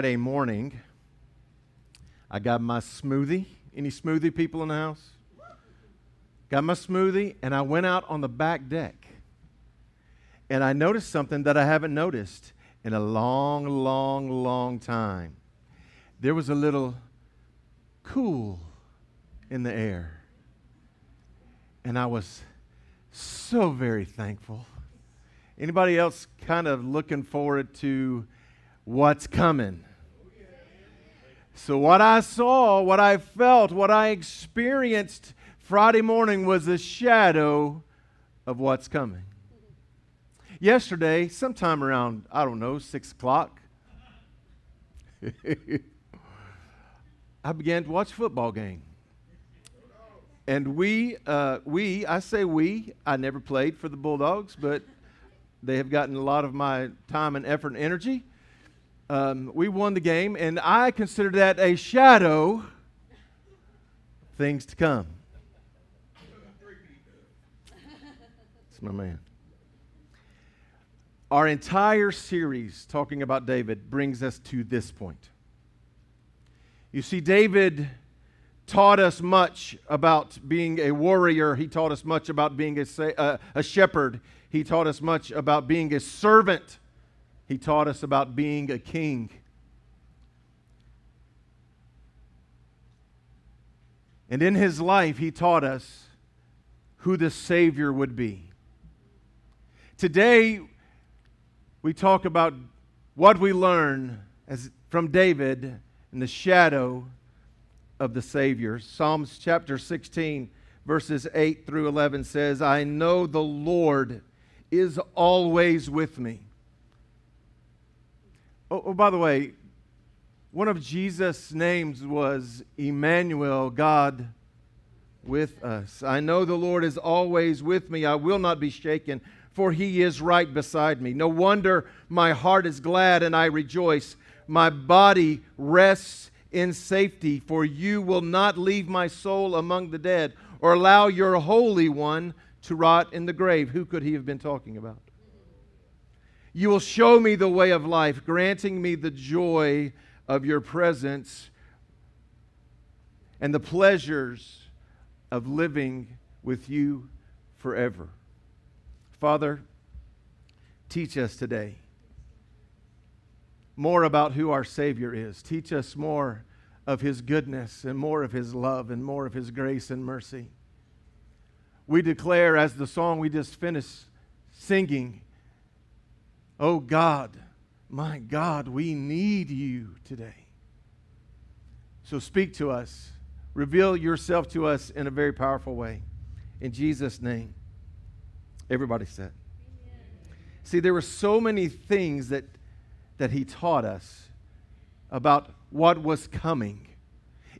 Friday morning, I got my smoothie. Any smoothie people in the house? Got my smoothie, and I went out on the back deck. And I noticed something that I haven't noticed in a long, long, long time. There was a little cool in the air. And I was so very thankful. Anybody else kind of looking forward to what's coming? So, what I saw, what I felt, what I experienced Friday morning was a shadow of what's coming. Yesterday, sometime around, I don't know, six o'clock, I began to watch a football game. And we, uh, we, I say we, I never played for the Bulldogs, but they have gotten a lot of my time and effort and energy. Um, we won the game, and I consider that a shadow things to come. That's my man. Our entire series talking about David brings us to this point. You see, David taught us much about being a warrior. He taught us much about being a, uh, a shepherd. He taught us much about being a servant. He taught us about being a king. And in his life, he taught us who the Savior would be. Today, we talk about what we learn as, from David in the shadow of the Savior. Psalms chapter 16, verses 8 through 11 says, I know the Lord is always with me. Oh, oh, by the way, one of Jesus' names was Emmanuel, God with us. I know the Lord is always with me. I will not be shaken, for he is right beside me. No wonder my heart is glad and I rejoice. My body rests in safety, for you will not leave my soul among the dead or allow your Holy One to rot in the grave. Who could he have been talking about? You will show me the way of life, granting me the joy of your presence and the pleasures of living with you forever. Father, teach us today more about who our Savior is. Teach us more of His goodness and more of His love and more of His grace and mercy. We declare, as the song we just finished singing, Oh God, my God, we need you today. So speak to us. Reveal yourself to us in a very powerful way. In Jesus' name. Everybody said. See, there were so many things that, that he taught us about what was coming.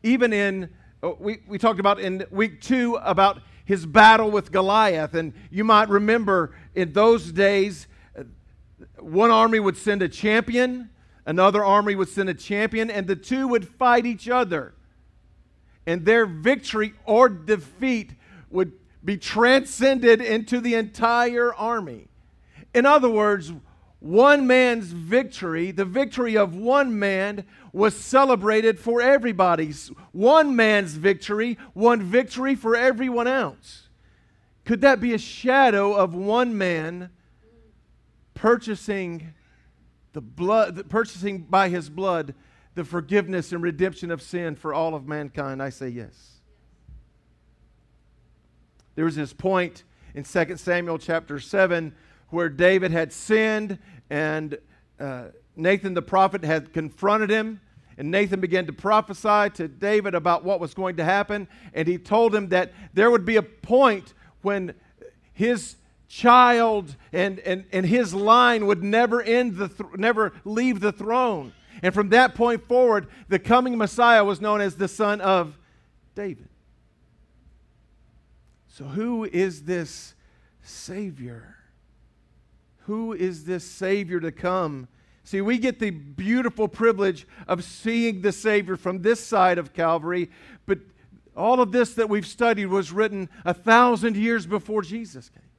Even in, oh, we, we talked about in week two about his battle with Goliath. And you might remember in those days, one army would send a champion, another army would send a champion, and the two would fight each other. And their victory or defeat would be transcended into the entire army. In other words, one man's victory, the victory of one man, was celebrated for everybody's. One man's victory, one victory for everyone else. Could that be a shadow of one man purchasing the blood, purchasing by his blood the forgiveness and redemption of sin for all of mankind? I say yes. There was this point in 2 Samuel chapter 7 where David had sinned and uh, Nathan the prophet had confronted him. And Nathan began to prophesy to David about what was going to happen. And he told him that there would be a point when his child and, and, and his line would never end the th- never leave the throne. And from that point forward, the coming Messiah was known as the son of David. So who is this Savior? Who is this Savior to come? See, we get the beautiful privilege of seeing the Savior from this side of Calvary, but all of this that we've studied was written a thousand years before Jesus came.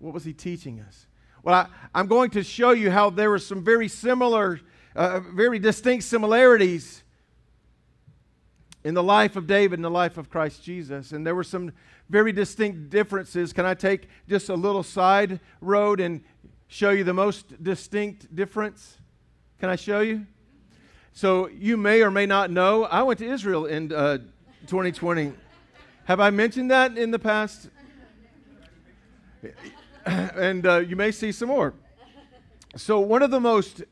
What was he teaching us? Well, I, am going to show you how there were some very similar, uh, very distinct similarities in the life of David and the life of Christ Jesus. And there were some very distinct differences. Can I take just a little side road and show you the most distinct difference? Can I show you? So, you may or may not know, I went to Israel in uh, 2020. Have I mentioned that in the past? and uh, you may see some more. So, one of the most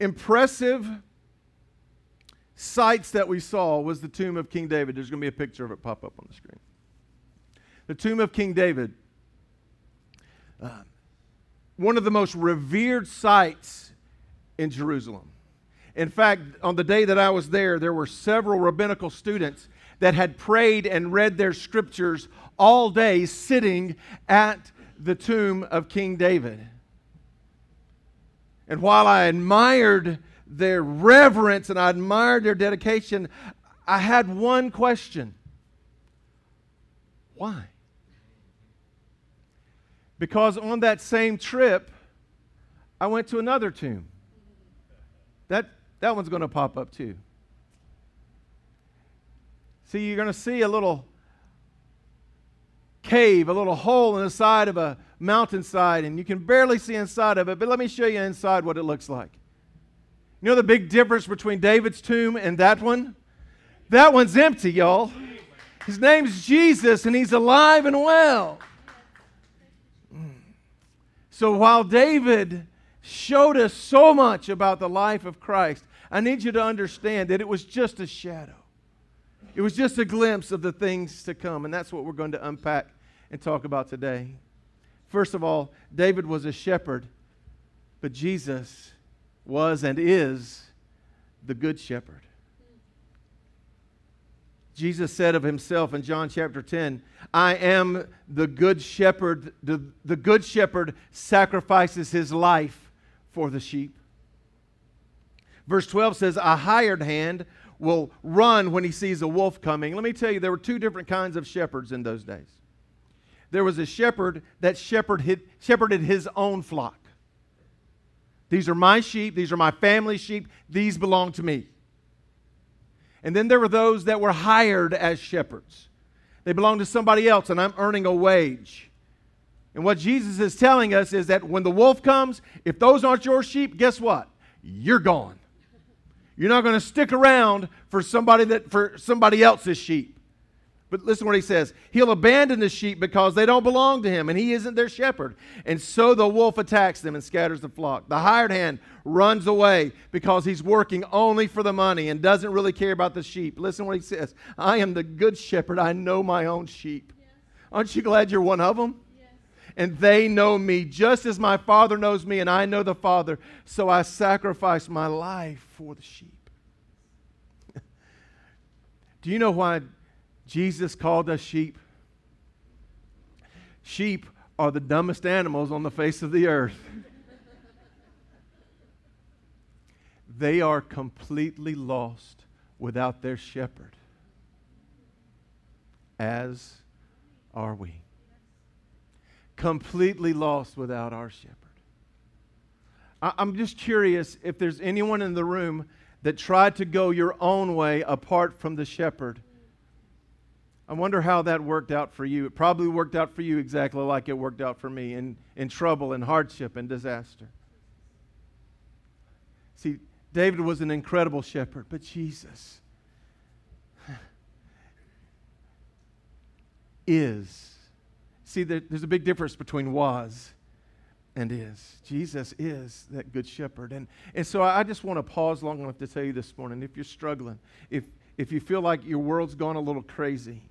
impressive sights that we saw was the tomb of King David. There's going to be a picture of it pop up on the screen. The tomb of King David. Uh, one of the most revered sites in Jerusalem. In fact, on the day that I was there, there were several rabbinical students that had prayed and read their scriptures all day sitting at the tomb of King David. And while I admired their reverence and I admired their dedication, I had one question Why? Because on that same trip, I went to another tomb. That, that one's going to pop up too. See, you're going to see a little cave, a little hole in the side of a mountainside, and you can barely see inside of it, but let me show you inside what it looks like. You know the big difference between David's tomb and that one? That one's empty, y'all. His name's Jesus, and he's alive and well. So while David showed us so much about the life of Christ, I need you to understand that it was just a shadow. It was just a glimpse of the things to come, and that's what we're going to unpack and talk about today. First of all, David was a shepherd, but Jesus was and is the good shepherd. Jesus said of himself in John chapter 10, I am the good shepherd. The, the good shepherd sacrifices his life for the sheep. Verse 12 says, A hired hand will run when he sees a wolf coming. Let me tell you, there were two different kinds of shepherds in those days. There was a shepherd that shepherded, shepherded his own flock. These are my sheep, these are my family sheep, these belong to me. And then there were those that were hired as shepherds. They belong to somebody else, and I'm earning a wage. And what Jesus is telling us is that when the wolf comes, if those aren't your sheep, guess what? You're gone. You're not going to stick around for somebody that for somebody else's sheep. But listen what he says. He'll abandon the sheep because they don't belong to him and he isn't their shepherd. And so the wolf attacks them and scatters the flock. The hired hand runs away because he's working only for the money and doesn't really care about the sheep. Listen what he says. I am the good shepherd. I know my own sheep. Aren't you glad you're one of them? And they know me just as my father knows me and I know the father. So I sacrifice my life for the sheep. Do you know why Jesus called us sheep. Sheep are the dumbest animals on the face of the earth. they are completely lost without their shepherd, as are we. Completely lost without our shepherd. I- I'm just curious if there's anyone in the room that tried to go your own way apart from the shepherd I wonder how that worked out for you. It probably worked out for you exactly like it worked out for me in, in trouble and hardship and disaster. See, David was an incredible shepherd, but Jesus is. See, there's a big difference between was and is. Jesus is that good shepherd. And, and so I just want to pause long enough to tell you this morning if you're struggling, if, if you feel like your world's gone a little crazy,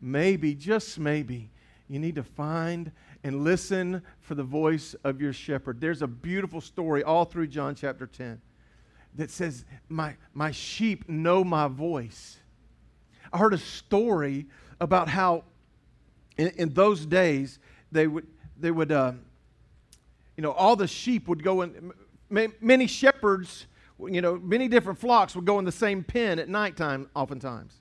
maybe, just maybe, you need to find and listen for the voice of your shepherd. There's a beautiful story all through John chapter 10 that says, My, my sheep know my voice. I heard a story about how in, in those days they would, they would uh, you know, all the sheep would go in, many shepherds, you know, many different flocks would go in the same pen at nighttime oftentimes.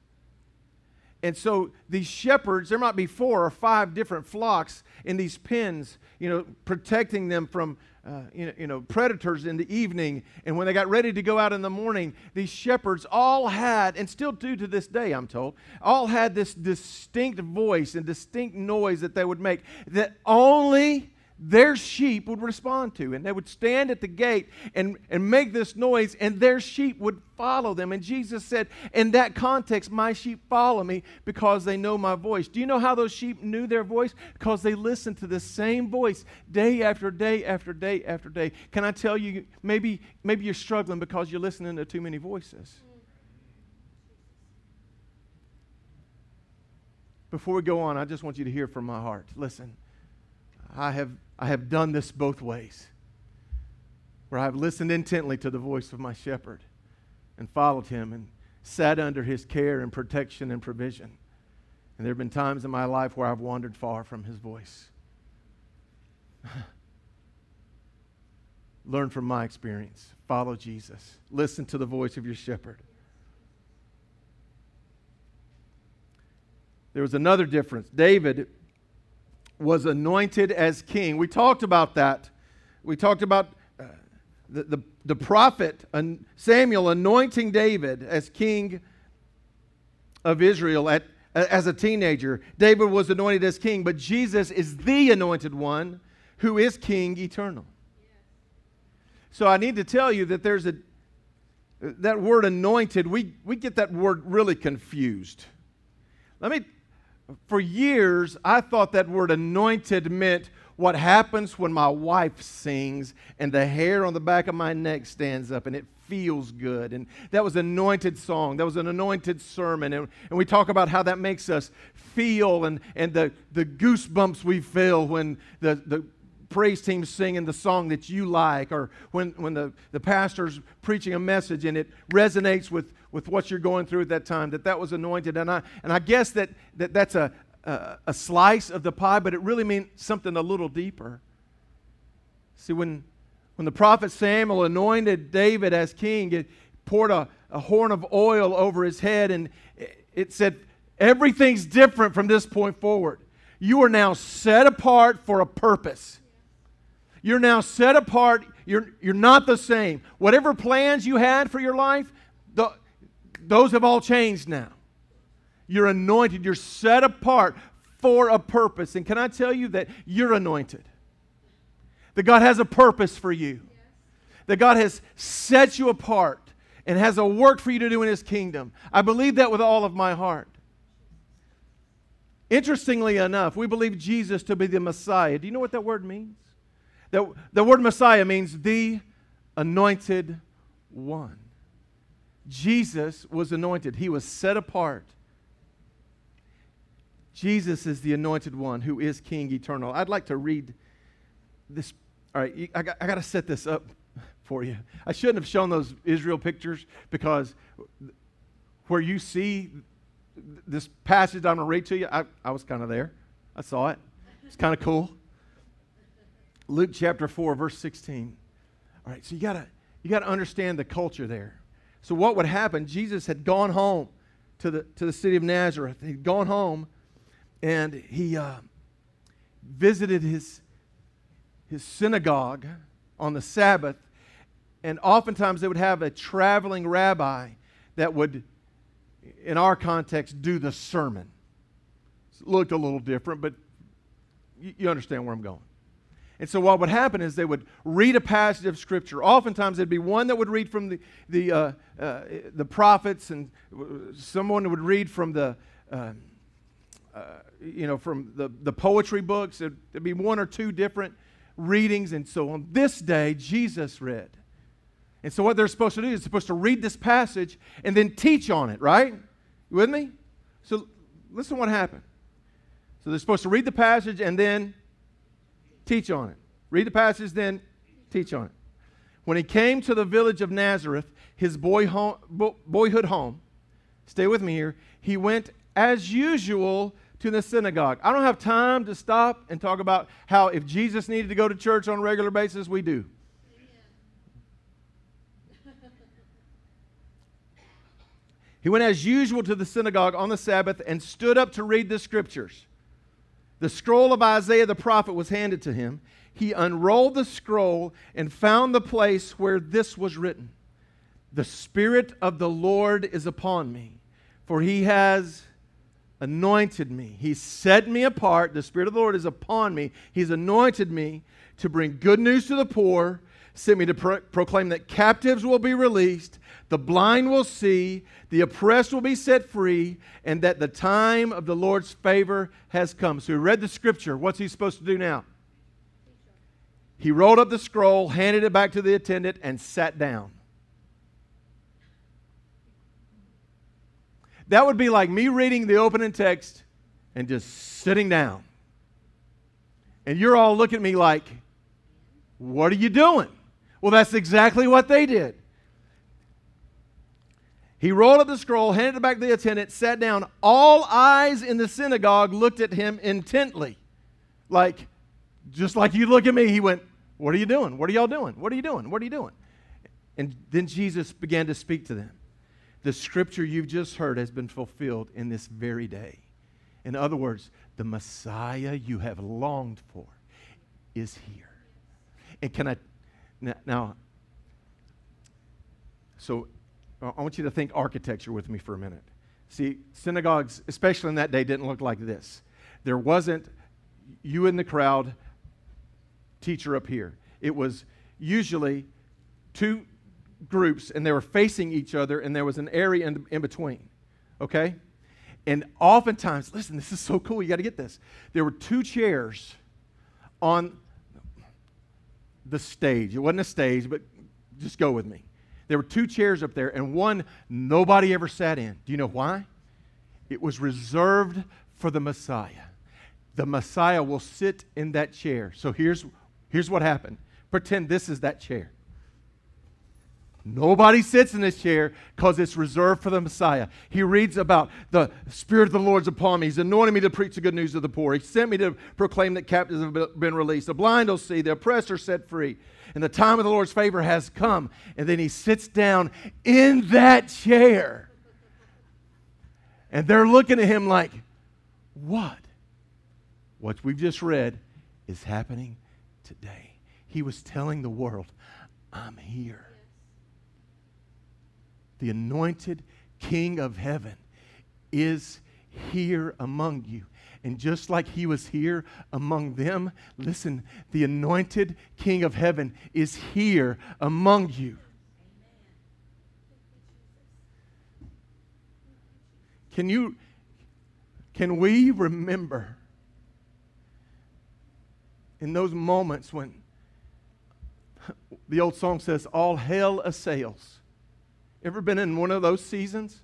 And so these shepherds, there might be four or five different flocks in these pens, you know, protecting them from uh, you, know, you know, predators in the evening. And when they got ready to go out in the morning, these shepherds all had, and still do to this day, I'm told, all had this distinct voice and distinct noise that they would make that only their sheep would respond to. And they would stand at the gate and, and make this noise, and their sheep would follow them. And Jesus said, in that context, my sheep follow me because they know my voice. Do you know how those sheep knew their voice? Because they listened to the same voice day after day after day after day. Can I tell you, maybe, maybe you're struggling because you're listening to too many voices. Before we go on, I just want you to hear from my heart. Listen, I have I have done this both ways, where I have listened intently to the voice of my shepherd and followed him and sat under his care and protection and provision. And there have been times in my life where I've wandered far from his voice. Learn from my experience. Follow Jesus. Listen to the voice of your shepherd. There was another difference. David was anointed as king. We talked about that. We talked about uh, the, the, the prophet Samuel anointing David as king of Israel at, as a teenager. David was anointed as king, but Jesus is the anointed one who is king eternal. So I need to tell you that there's a that word anointed, we, we get that word really confused. Let me for years, I thought that word anointed meant what happens when my wife sings and the hair on the back of my neck stands up and it feels good. And that was an anointed song. That was an anointed sermon. And, and we talk about how that makes us feel and, and the, the goosebumps we feel when the, the praise team singing the song that you like or when, when the, the pastor's preaching a message and it resonates with, with what you're going through at that time, that that was anointed. And I, and I guess that, that that's a, a, a slice of the pie, but it really means something a little deeper. See, when, when the prophet Samuel anointed David as king, it poured a, a horn of oil over his head, and it, it said, Everything's different from this point forward. You are now set apart for a purpose. You're now set apart. You're, you're not the same. Whatever plans you had for your life, the, those have all changed now. You're anointed, you're set apart for a purpose. And can I tell you that you're anointed? That God has a purpose for you. That God has set you apart and has a work for you to do in His kingdom. I believe that with all of my heart. Interestingly enough, we believe Jesus to be the Messiah. Do you know what that word means? The, the word Messiah means the anointed one. Jesus was anointed, he was set apart. Jesus is the anointed one who is King eternal. I'd like to read this. All right, I got, I got to set this up for you. I shouldn't have shown those Israel pictures because where you see this passage I'm going to read to you, I, I was kind of there. I saw it. It's kind of cool. Luke chapter 4, verse 16. All right, so you got to you got to understand the culture there. So what would happen? Jesus had gone home to the, to the city of Nazareth. He'd gone home and he uh, visited his, his synagogue on the Sabbath. And oftentimes they would have a traveling rabbi that would, in our context, do the sermon. It looked a little different, but you, you understand where I'm going. And so what would happen is they would read a passage of Scripture. Oftentimes it'd be one that would read from the, the, uh, uh, the prophets, and someone would read from the, uh, uh you know, from the, the poetry books. It'd, it'd be one or two different readings. And so on this day, Jesus read. And so what they're supposed to do is supposed to read this passage and then teach on it, right? You with me? So listen what happened. So they're supposed to read the passage and then teach on it. Read the passage, then teach on it. When he came to the village of Nazareth, his boy home, boyhood home, stay with me here, he went as usual to the synagogue. I don't have time to stop and talk about how if Jesus needed to go to church on a regular basis, we do. He went as usual to the synagogue on the Sabbath and stood up to read the scriptures. The scroll of Isaiah the prophet was handed to him. He unrolled the scroll and found the place where this was written The Spirit of the Lord is upon me, for he has anointed me. He set me apart. The Spirit of the Lord is upon me. He's anointed me to bring good news to the poor, sent me to pro- proclaim that captives will be released, the blind will see, the oppressed will be set free, and that the time of the Lord's favor has come. So he read the scripture. What's he supposed to do now? He rolled up the scroll, handed it back to the attendant, and sat down. That would be like me reading the opening text and just sitting down. And you're all looking at me like, what are you doing? Well, that's exactly what they did. He rolled up the scroll, handed it back to the attendant, sat down. All eyes in the synagogue looked at him intently. Like, just like you look at me, he went, What are you doing? What are y'all doing? What are you doing? What are you doing? And then Jesus began to speak to them. The scripture you've just heard has been fulfilled in this very day. In other words, the Messiah you have longed for is here. And can I, now, so I want you to think architecture with me for a minute. See, synagogues, especially in that day, didn't look like this. There wasn't you in the crowd, teacher up here. It was usually two groups, and they were facing each other, and there was an area in, in between. Okay? And oftentimes, listen, this is so cool. You got to get this. There were two chairs on the stage. It wasn't a stage, but just go with me. There were two chairs up there, and one nobody ever sat in. Do you know why? It was reserved for the Messiah. The Messiah will sit in that chair. So here's, here's what happened pretend this is that chair. Nobody sits in this chair because it's reserved for the Messiah. He reads about the Spirit of the Lord's upon me. He's anointed me to preach the good news of the poor. He sent me to proclaim that captives have been released. The blind will see, the oppressed are set free. And the time of the Lord's favor has come. And then he sits down in that chair. And they're looking at him like, what? What we've just read is happening today. He was telling the world, I'm here the anointed King of heaven, is here among you. And just like he was here among them, listen, the anointed King of heaven is here among you. Can you can we remember in those moments when the old song says all hell assails Ever been in one of those seasons?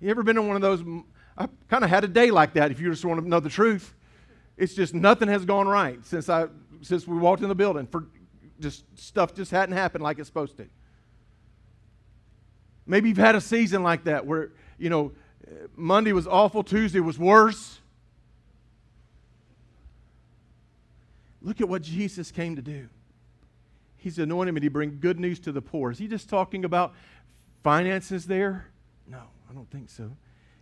You ever been in one of those? I kind of had a day like that if you just want to know the truth. It's just nothing has gone right since I since we walked in the building. For just stuff just hadn't happened like it's supposed to. Maybe you've had a season like that where, you know, Monday was awful, Tuesday was worse. Look at what Jesus came to do. He's anointed me to bring good news to the poor. Is he just talking about finances there? No, I don't think so.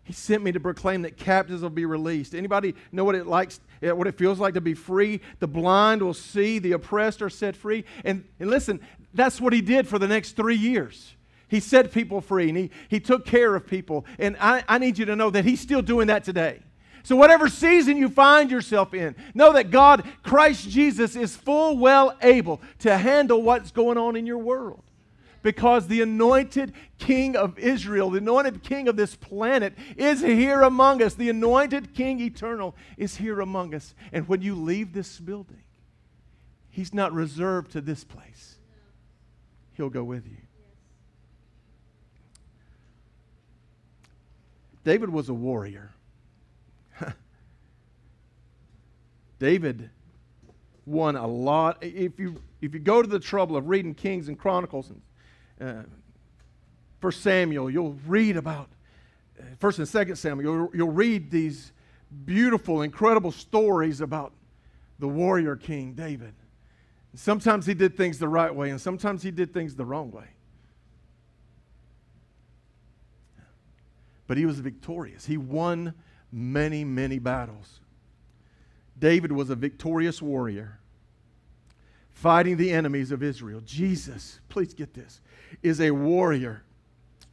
He sent me to proclaim that captives will be released. Anybody know what it likes, eh, what it feels like to be free? The blind will see, the oppressed are set free. And, and listen, that's what he did for the next three years. He set people free and he, he took care of people. And I, I need you to know that he's still doing that today. So, whatever season you find yourself in, know that God, Christ Jesus, is full well able to handle what's going on in your world. Because the anointed King of Israel, the anointed King of this planet, is here among us. The anointed King eternal is here among us. And when you leave this building, He's not reserved to this place, He'll go with you. David was a warrior. David won a lot. If you, if you go to the trouble of reading Kings and Chronicles and uh, Samuel, you'll read about uh, First and Second Samuel. You'll, you'll read these beautiful, incredible stories about the warrior king David. Sometimes he did things the right way, and sometimes he did things the wrong way. but he was victorious. He won many, many battles. David was a victorious warrior fighting the enemies of Israel. Jesus, please get this, is a warrior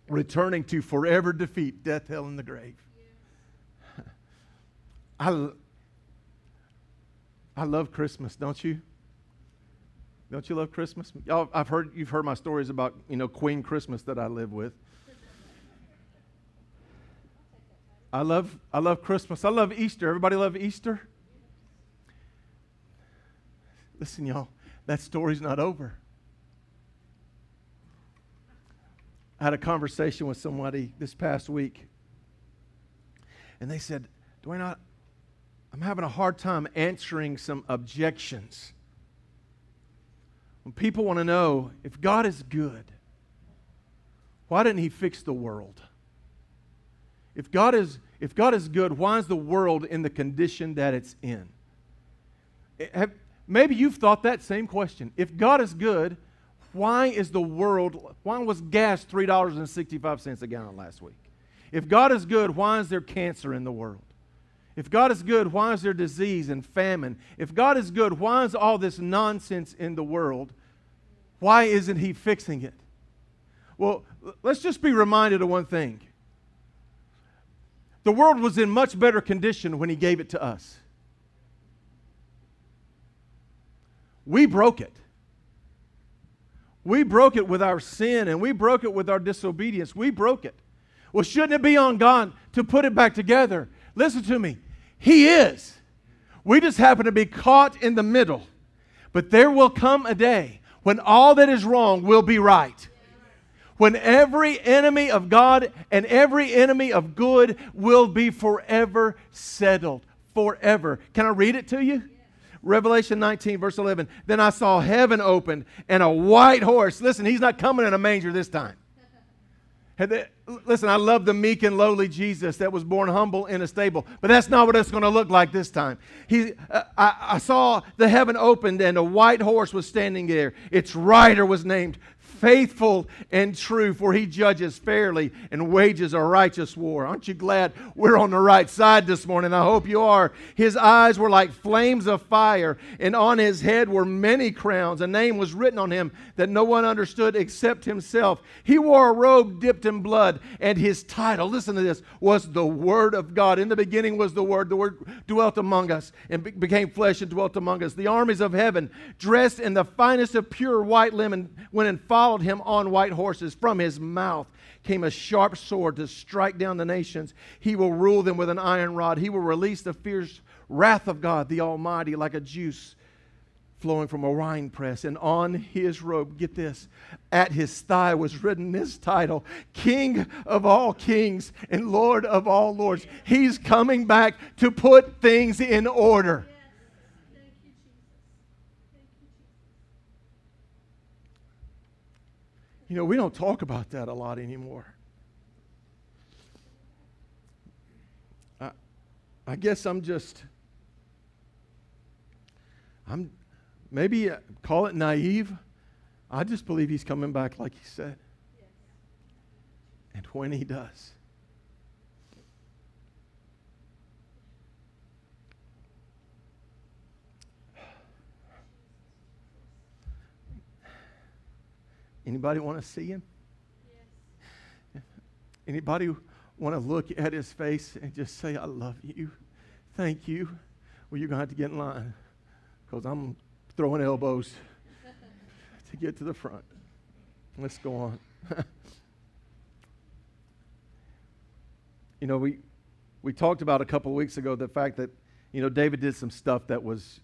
returning to forever defeat death, hell, and the grave. I, I love Christmas, don't you? Don't you love Christmas? Y'all, I've heard you've heard my stories about you know Queen Christmas that I live with. I love I love Christmas. I love Easter. Everybody love Easter? Listen, y'all, that story's not over. I had a conversation with somebody this past week, and they said, Dwayne, I, I'm having a hard time answering some objections. When people want to know if God is good, why didn't He fix the world? If God is, if God is good, why is the world in the condition that it's in? Eh, have, maybe you've thought that same question. If God is good, why is the world, why was gas $3.65 a gallon last week? If God is good, why is there cancer in the world? If God is good, why is there disease and famine? If God is good, why is all this nonsense in the world? Why isn't He fixing it? Well, let's just be reminded of one thing. The world was in much better condition when He gave it to us. We broke it. We broke it with our sin and we broke it with our disobedience. We broke it. Well, shouldn't it be on God to put it back together? Listen to me. He is. We just happen to be caught in the middle. But there will come a day when all that is wrong will be right. When every enemy of God and every enemy of good will be forever settled. Forever. Can I read it to you? Revelation 19, verse 11. Then I saw heaven opened and a white horse. Listen, he's not coming in a manger this time. Listen, I love the meek and lowly Jesus that was born humble in a stable, but that's not what it's going to look like this time. He, uh, I, I saw the heaven opened and a white horse was standing there. Its rider was named faithful and true, for he judges fairly and wages a righteous war. Aren't you glad we're on the right side this morning? I hope you are. His eyes were like flames of fire, and on his head were many crowns. A name was written on him that no one understood except himself. He wore a robe dipped in blood, and his title, listen to this, was the Word of God. In the beginning was the Word. The Word dwelt among us and be- became flesh and dwelt among us. The armies of heaven, dressed in the finest of pure white linen, went and followed followed him on white horses. From his mouth came a sharp sword to strike down the nations. He will rule them with an iron rod. He will release the fierce wrath of God, the Almighty, like a juice flowing from a wine press. And on his robe, get this, at his thigh was written this title King of all kings and Lord of all lords. He's coming back to put things in order. You know, we don't talk about that a lot anymore. I, I guess I'm just, I'm maybe uh, call it naive. I just believe he's coming back like he said. And when he does, Anybody want to see him? Yes. Anybody want to look at his face and just say, I love you? Thank you. Well, you're going to have to get in line because I'm throwing elbows to get to the front. Let's go on. you know, we, we talked about a couple of weeks ago the fact that, you know, David did some stuff that was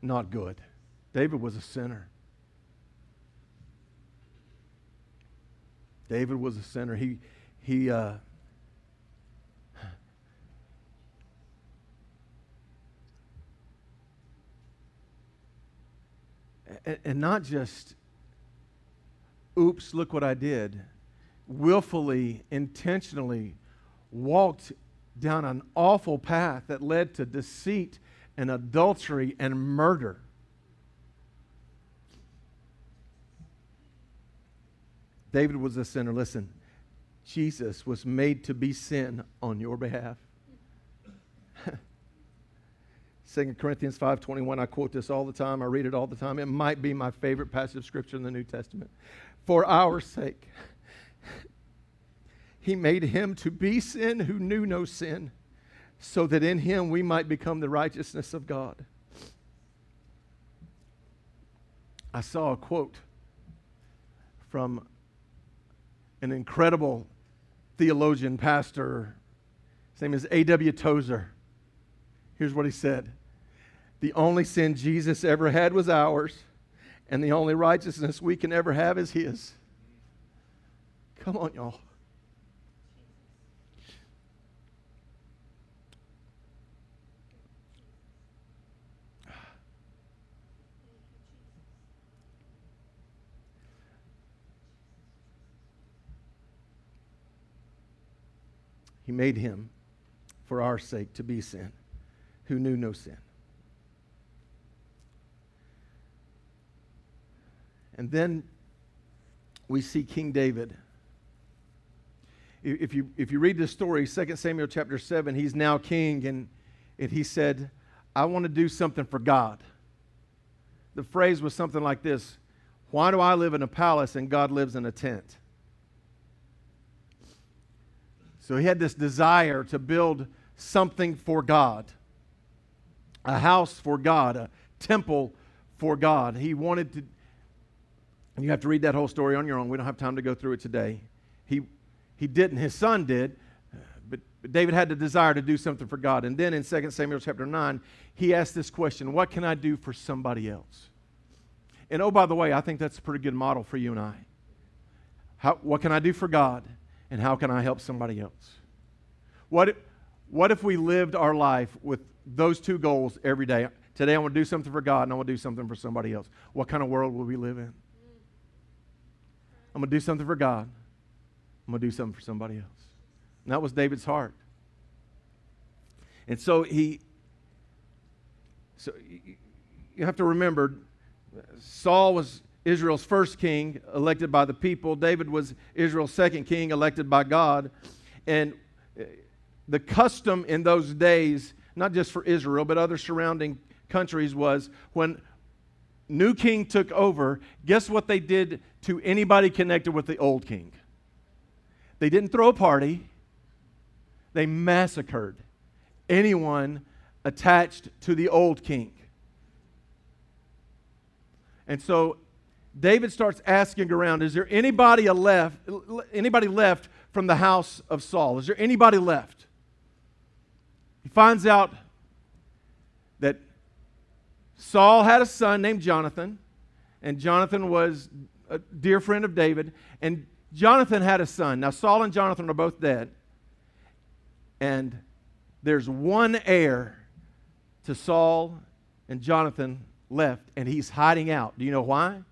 not good. David was a sinner. David was a sinner. He, he, uh, and, not just, oops, look what I did, willfully, intentionally walked down an awful path that led to deceit and adultery and murder. David was a sinner. Listen, Jesus was made to be sin on your behalf. 2 Corinthians 5:21 I quote this all the time I read it all the time it might be my favorite passage of scripture in the New Testament for our sake he made him to be sin who knew no sin so that in him we might become the righteousness of God I saw a quote from an incredible theologian pastor his name is A.W. Tozer Here's what he said The only sin Jesus ever had was ours, and the only righteousness we can ever have is his. Come on, y'all. He made him for our sake to be sin who knew no sin. And then we see King David. If you, if you read the story, 2 Samuel chapter 7, he's now king, and, and he said, I want to do something for God. The phrase was something like this Why do I live in a palace and God lives in a tent? So he had this desire to build something for God a house for God, a temple for God. He wanted to, and you have to read that whole story on your own. We don't have time to go through it today. He, he didn't, his son did, but, but David had the desire to do something for God. And then in 2 Samuel chapter 9, he asked this question What can I do for somebody else? And oh, by the way, I think that's a pretty good model for you and I. How, what can I do for God, and how can I help somebody else? What, what if we lived our life with those two goals every day. Today I want to do something for God and I want to do something for somebody else. What kind of world will we live in? I'm going to do something for God. I'm going to do something for somebody else. And that was David's heart. And so he, so you have to remember, Saul was Israel's first king, elected by the people. David was Israel's second king, elected by God. And uh, the custom in those days not just for Israel, but other surrounding countries, was when new king took over, guess what they did to anybody connected with the old king? They didn't throw a party, they massacred anyone attached to the old king. And so David starts asking around, is there anybody left anybody left from the house of Saul? Is there anybody left? He finds out that Saul had a son named Jonathan, and Jonathan was a dear friend of David, and Jonathan had a son. Now, Saul and Jonathan are both dead, and there's one heir to Saul and Jonathan left, and he's hiding out. Do you know why?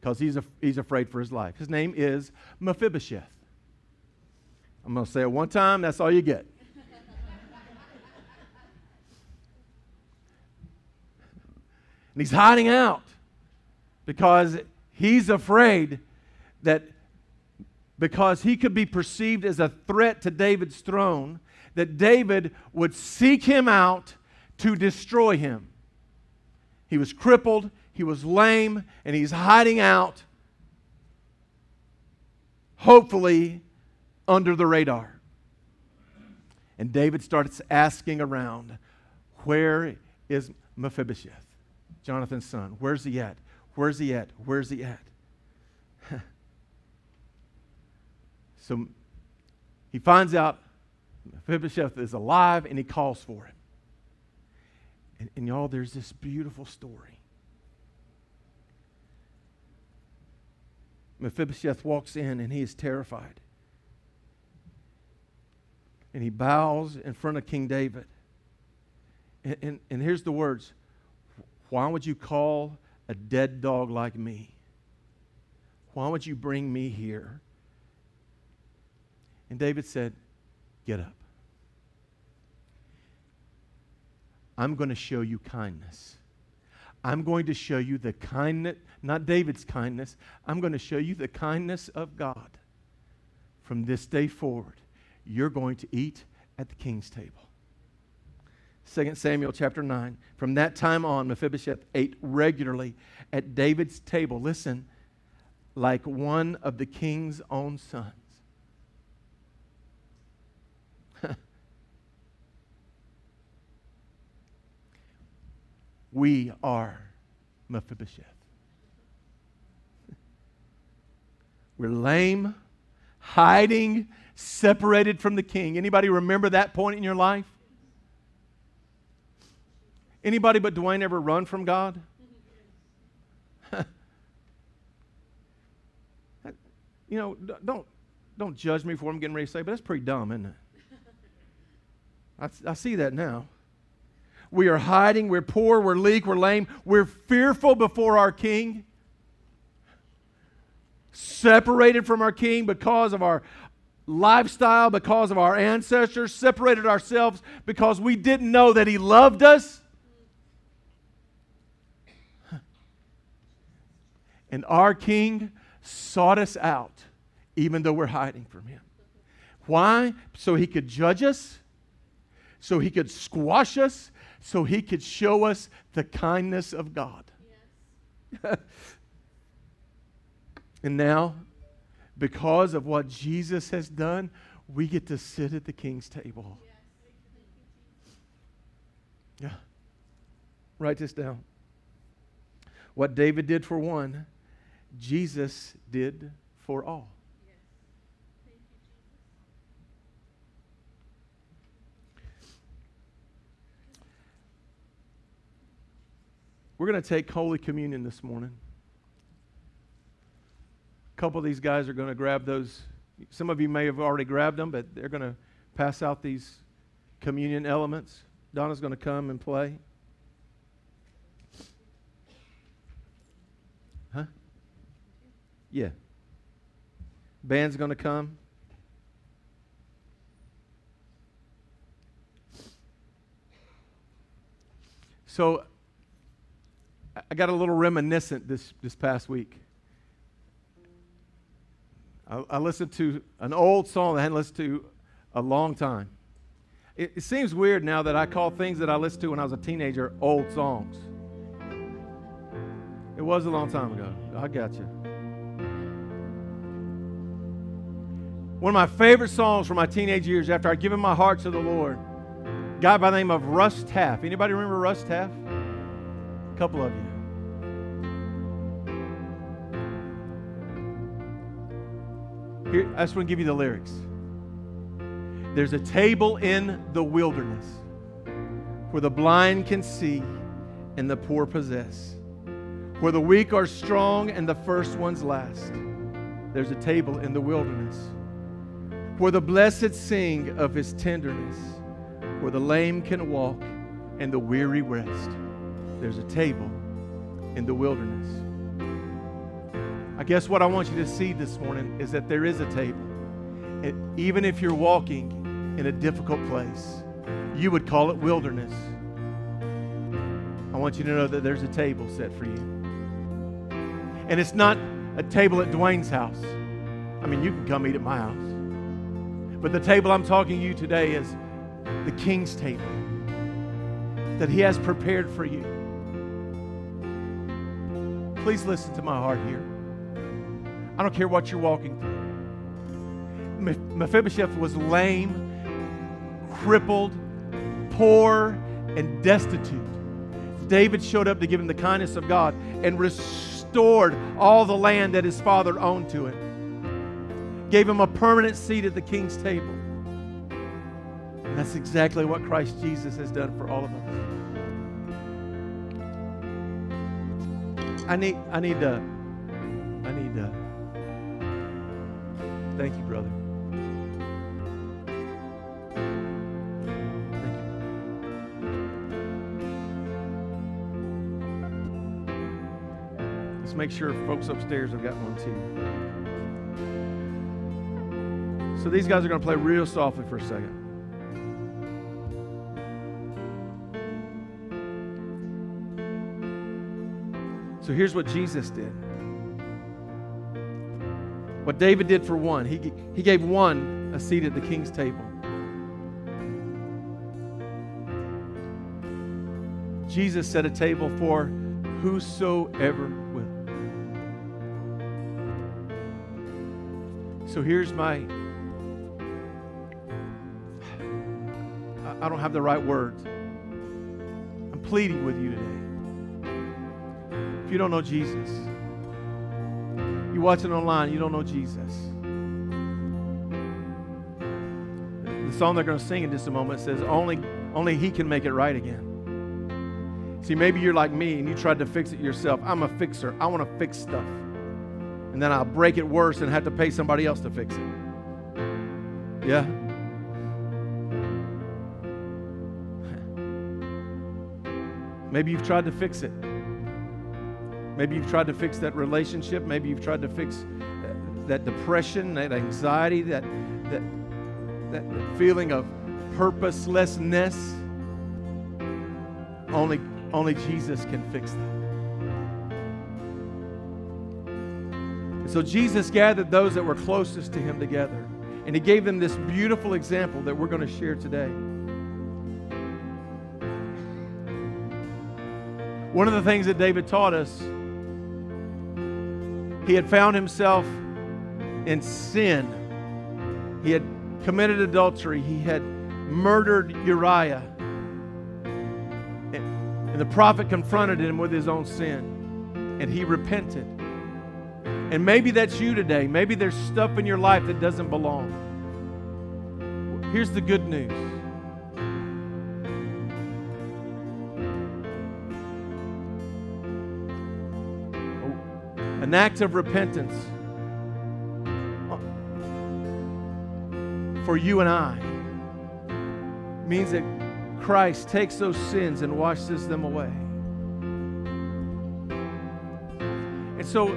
Because he's, he's afraid for his life. His name is Mephibosheth. I'm going to say it one time, that's all you get. And he's hiding out because he's afraid that because he could be perceived as a threat to David's throne, that David would seek him out to destroy him. He was crippled, he was lame, and he's hiding out, hopefully under the radar. And David starts asking around, Where is Mephibosheth? Jonathan's son. Where's he at? Where's he at? Where's he at? so he finds out Mephibosheth is alive and he calls for him. And, and y'all, there's this beautiful story. Mephibosheth walks in and he is terrified. And he bows in front of King David. And, and, and here's the words why would you call a dead dog like me? Why would you bring me here? And David said, Get up. I'm going to show you kindness. I'm going to show you the kindness, not David's kindness, I'm going to show you the kindness of God from this day forward, you're going to eat at the king's table. 2 Samuel chapter 9. From that time on, Mephibosheth ate regularly at David's table. Listen, like one of the king's own sons. We are Mephibosheth. We're lame, hiding, separated from the king. Anybody remember that point in your life? Anybody but Dwayne ever run from God? you know, don't, don't judge me for what I'm getting ready to say, but that's pretty dumb, isn't it? I, I see that now. We are hiding, we're poor, we're weak, we're lame, we're fearful before our king, separated from our king because of our lifestyle, because of our ancestors, separated ourselves because we didn't know that he loved us. And our king sought us out, even though we're hiding from him. Why? So he could judge us, so he could squash us, so he could show us the kindness of God. Yes. and now, because of what Jesus has done, we get to sit at the king's table. Yeah. Write this down. What David did for one, Jesus did for all. We're going to take Holy Communion this morning. A couple of these guys are going to grab those. Some of you may have already grabbed them, but they're going to pass out these communion elements. Donna's going to come and play. Huh? Yeah. Band's going to come. So I got a little reminiscent this, this past week. I, I listened to an old song that I hadn't listened to a long time. It, it seems weird now that I call things that I listened to when I was a teenager old songs. It was a long time ago. I got you. One of my favorite songs from my teenage years after I'd given my heart to the Lord. A guy by the name of Russ Taff. Anybody remember Russ Taff? A couple of you. Here, I just want to give you the lyrics. There's a table in the wilderness where the blind can see and the poor possess, where the weak are strong and the first ones last. There's a table in the wilderness where the blessed sing of his tenderness, where the lame can walk and the weary rest. There's a table in the wilderness. I guess what I want you to see this morning is that there is a table. And even if you're walking in a difficult place, you would call it wilderness. I want you to know that there's a table set for you. And it's not a table at Dwayne's house. I mean, you can come eat at my house. But the table I'm talking to you today is the king's table that he has prepared for you. Please listen to my heart here. I don't care what you're walking through. Mephibosheth was lame, crippled, poor, and destitute. David showed up to give him the kindness of God and restored all the land that his father owned to him gave him a permanent seat at the king's table. And that's exactly what Christ Jesus has done for all of us. I need, I need to, I need to. Thank you, brother. Thank you. Let's make sure folks upstairs have got one too. So these guys are going to play real softly for a second. So here's what Jesus did What David did for one, he, he gave one a seat at the king's table. Jesus set a table for whosoever will. So here's my I don't have the right words. I'm pleading with you today. If you don't know Jesus, you're watching online, you don't know Jesus. The song they're going to sing in just a moment says, Only, only He can make it right again. See, maybe you're like me and you tried to fix it yourself. I'm a fixer. I want to fix stuff. And then I'll break it worse and have to pay somebody else to fix it. Yeah? Maybe you've tried to fix it. Maybe you've tried to fix that relationship. Maybe you've tried to fix uh, that depression, that anxiety, that, that, that feeling of purposelessness. Only, only Jesus can fix that. And so Jesus gathered those that were closest to him together, and he gave them this beautiful example that we're going to share today. One of the things that David taught us, he had found himself in sin. He had committed adultery. He had murdered Uriah. And the prophet confronted him with his own sin, and he repented. And maybe that's you today. Maybe there's stuff in your life that doesn't belong. Here's the good news an act of repentance for you and I means that Christ takes those sins and washes them away. And so,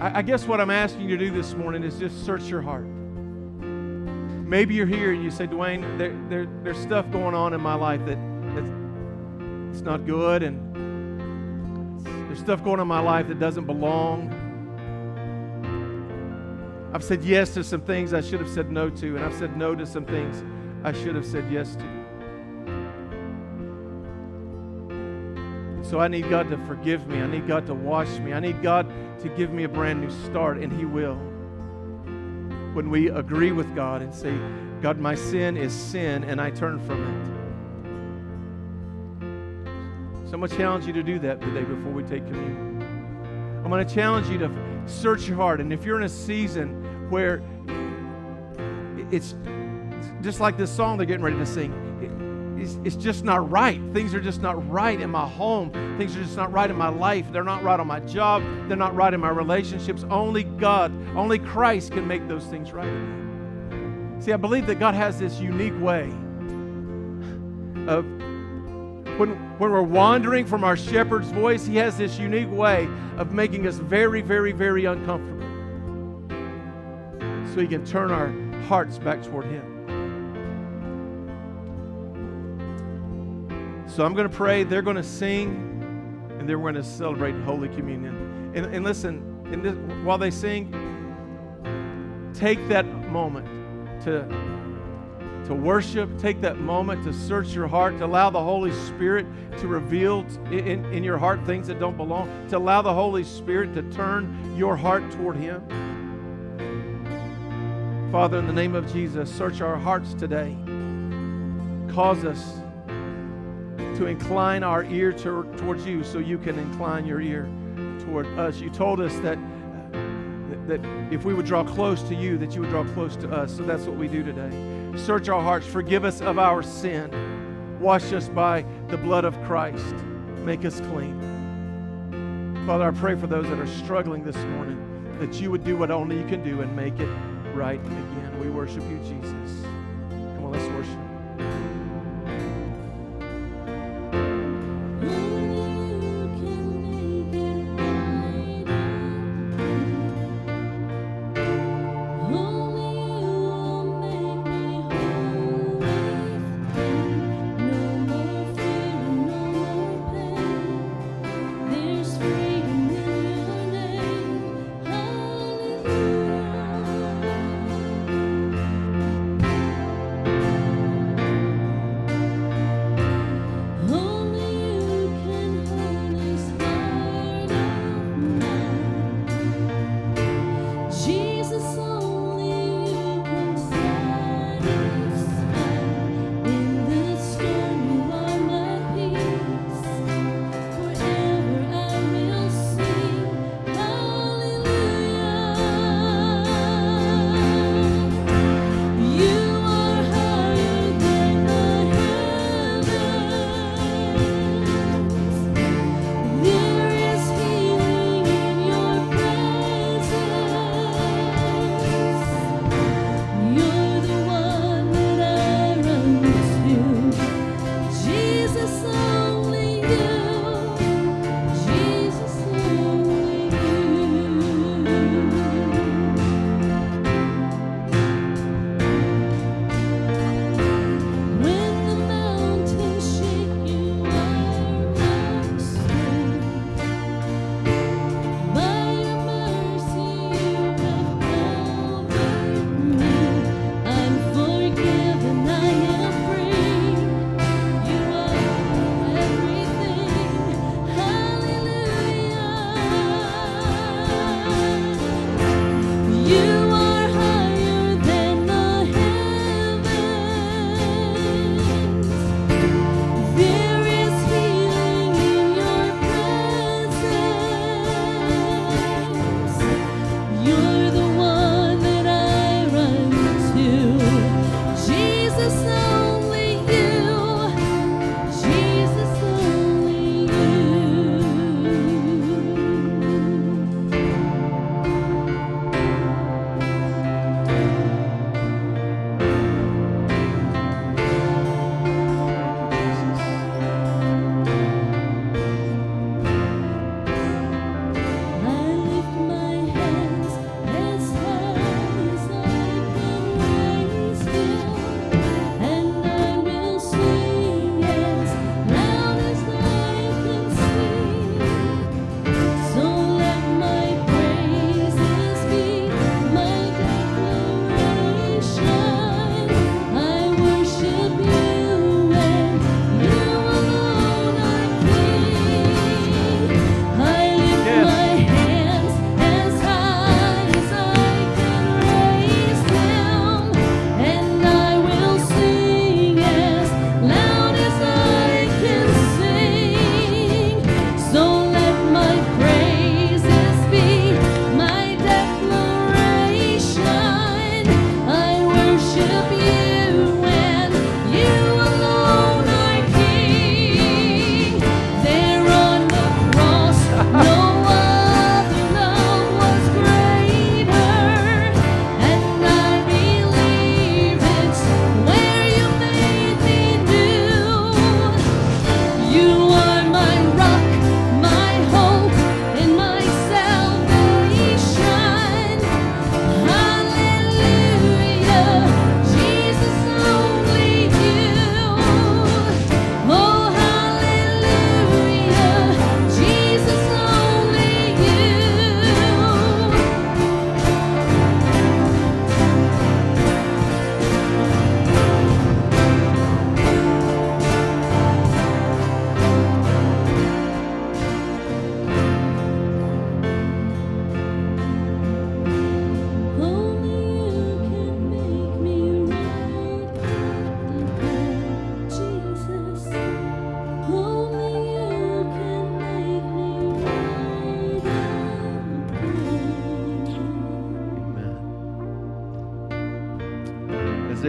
I guess what I'm asking you to do this morning is just search your heart. Maybe you're here and you say, Dwayne, there, there, there's stuff going on in my life that that's, it's not good, and there's stuff going on in my life that doesn't belong. I've said yes to some things I should have said no to, and I've said no to some things I should have said yes to. So I need God to forgive me. I need God to wash me. I need God to give me a brand new start, and He will. When we agree with God and say, God, my sin is sin, and I turn from it. So I'm going to challenge you to do that today before we take communion. I'm going to challenge you to search your heart. And if you're in a season where it's just like this song they're getting ready to sing. It's, it's, just not right. Things are just not right in my home. Things are just not right in my life. They're not right on my job. They're not right in my relationships. Only God, only Christ can make those things right. See, I believe that God has this unique way of when, when we're wandering from our shepherd's voice, He has this unique way of making us very, very, very uncomfortable so He can turn our hearts back toward Him. So I'm going to pray, they're going to sing, and then we're going to celebrate Holy Communion. And, and listen, this, while they sing, take that moment to, to worship, take that moment to search your heart, to allow the Holy Spirit to reveal in, in your heart things that don't belong, to allow the Holy Spirit to turn your heart toward Him. Father, in the name of Jesus, search our hearts today. Cause us to incline our ear to, towards you so you can incline your ear toward us. You told us that, that if we would draw close to you, that you would draw close to us. So that's what we do today. Search our hearts. Forgive us of our sin. Wash us by the blood of Christ. Make us clean. Father, I pray for those that are struggling this morning that you would do what only you can do and make it right again. We worship you, Jesus.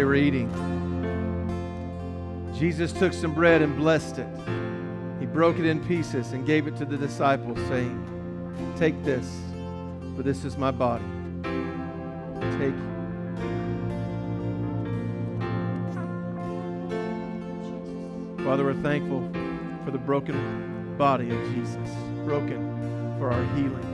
They were eating, Jesus took some bread and blessed it. He broke it in pieces and gave it to the disciples, saying, Take this, for this is my body. Take Father, we're thankful for the broken body of Jesus, broken for our healing.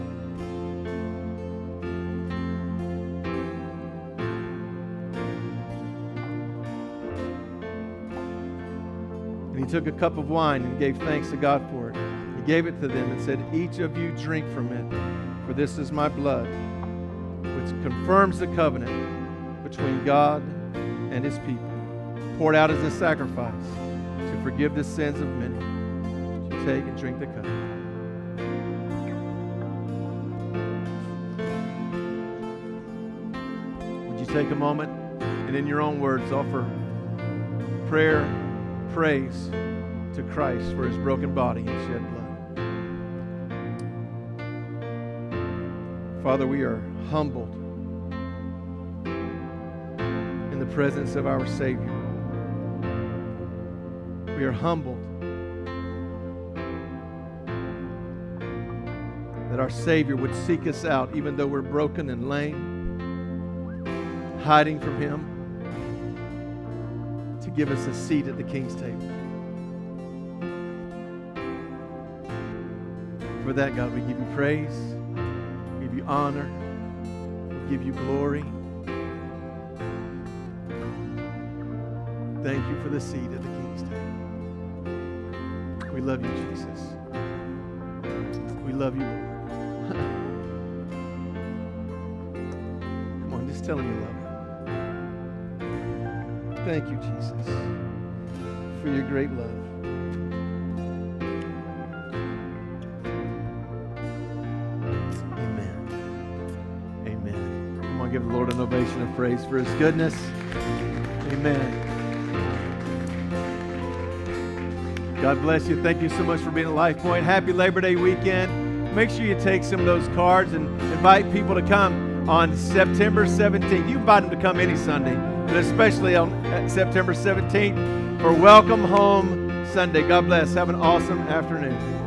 Took a cup of wine and gave thanks to God for it. He gave it to them and said, Each of you drink from it, for this is my blood, which confirms the covenant between God and his people, poured out as a sacrifice to forgive the sins of many. Take and drink the cup. Would you take a moment and, in your own words, offer prayer, praise to Christ for his broken body and shed blood? Father, we are humbled in the presence of our Savior. We are humbled that our Savior would seek us out even though we're broken and lame, hiding from Him, give us a seat at the King's table. For that, God, we give you praise, we give you honor, we give you glory. Thank you for the seat at the King's table. We love you, Jesus. We love you, Lord. Come on, just tell him you love him. Thank you, Jesus, for your great love. Amen. Amen. Come on, give the Lord an ovation of praise for his goodness. Amen. God bless you. Thank you so much for being at Life Point. Happy Labor Day weekend. Make sure you take some of those cards and invite people to come on September 17th. You invite them to come any Sunday, but especially on September 17th for Welcome Home Sunday. God bless. Have an awesome afternoon.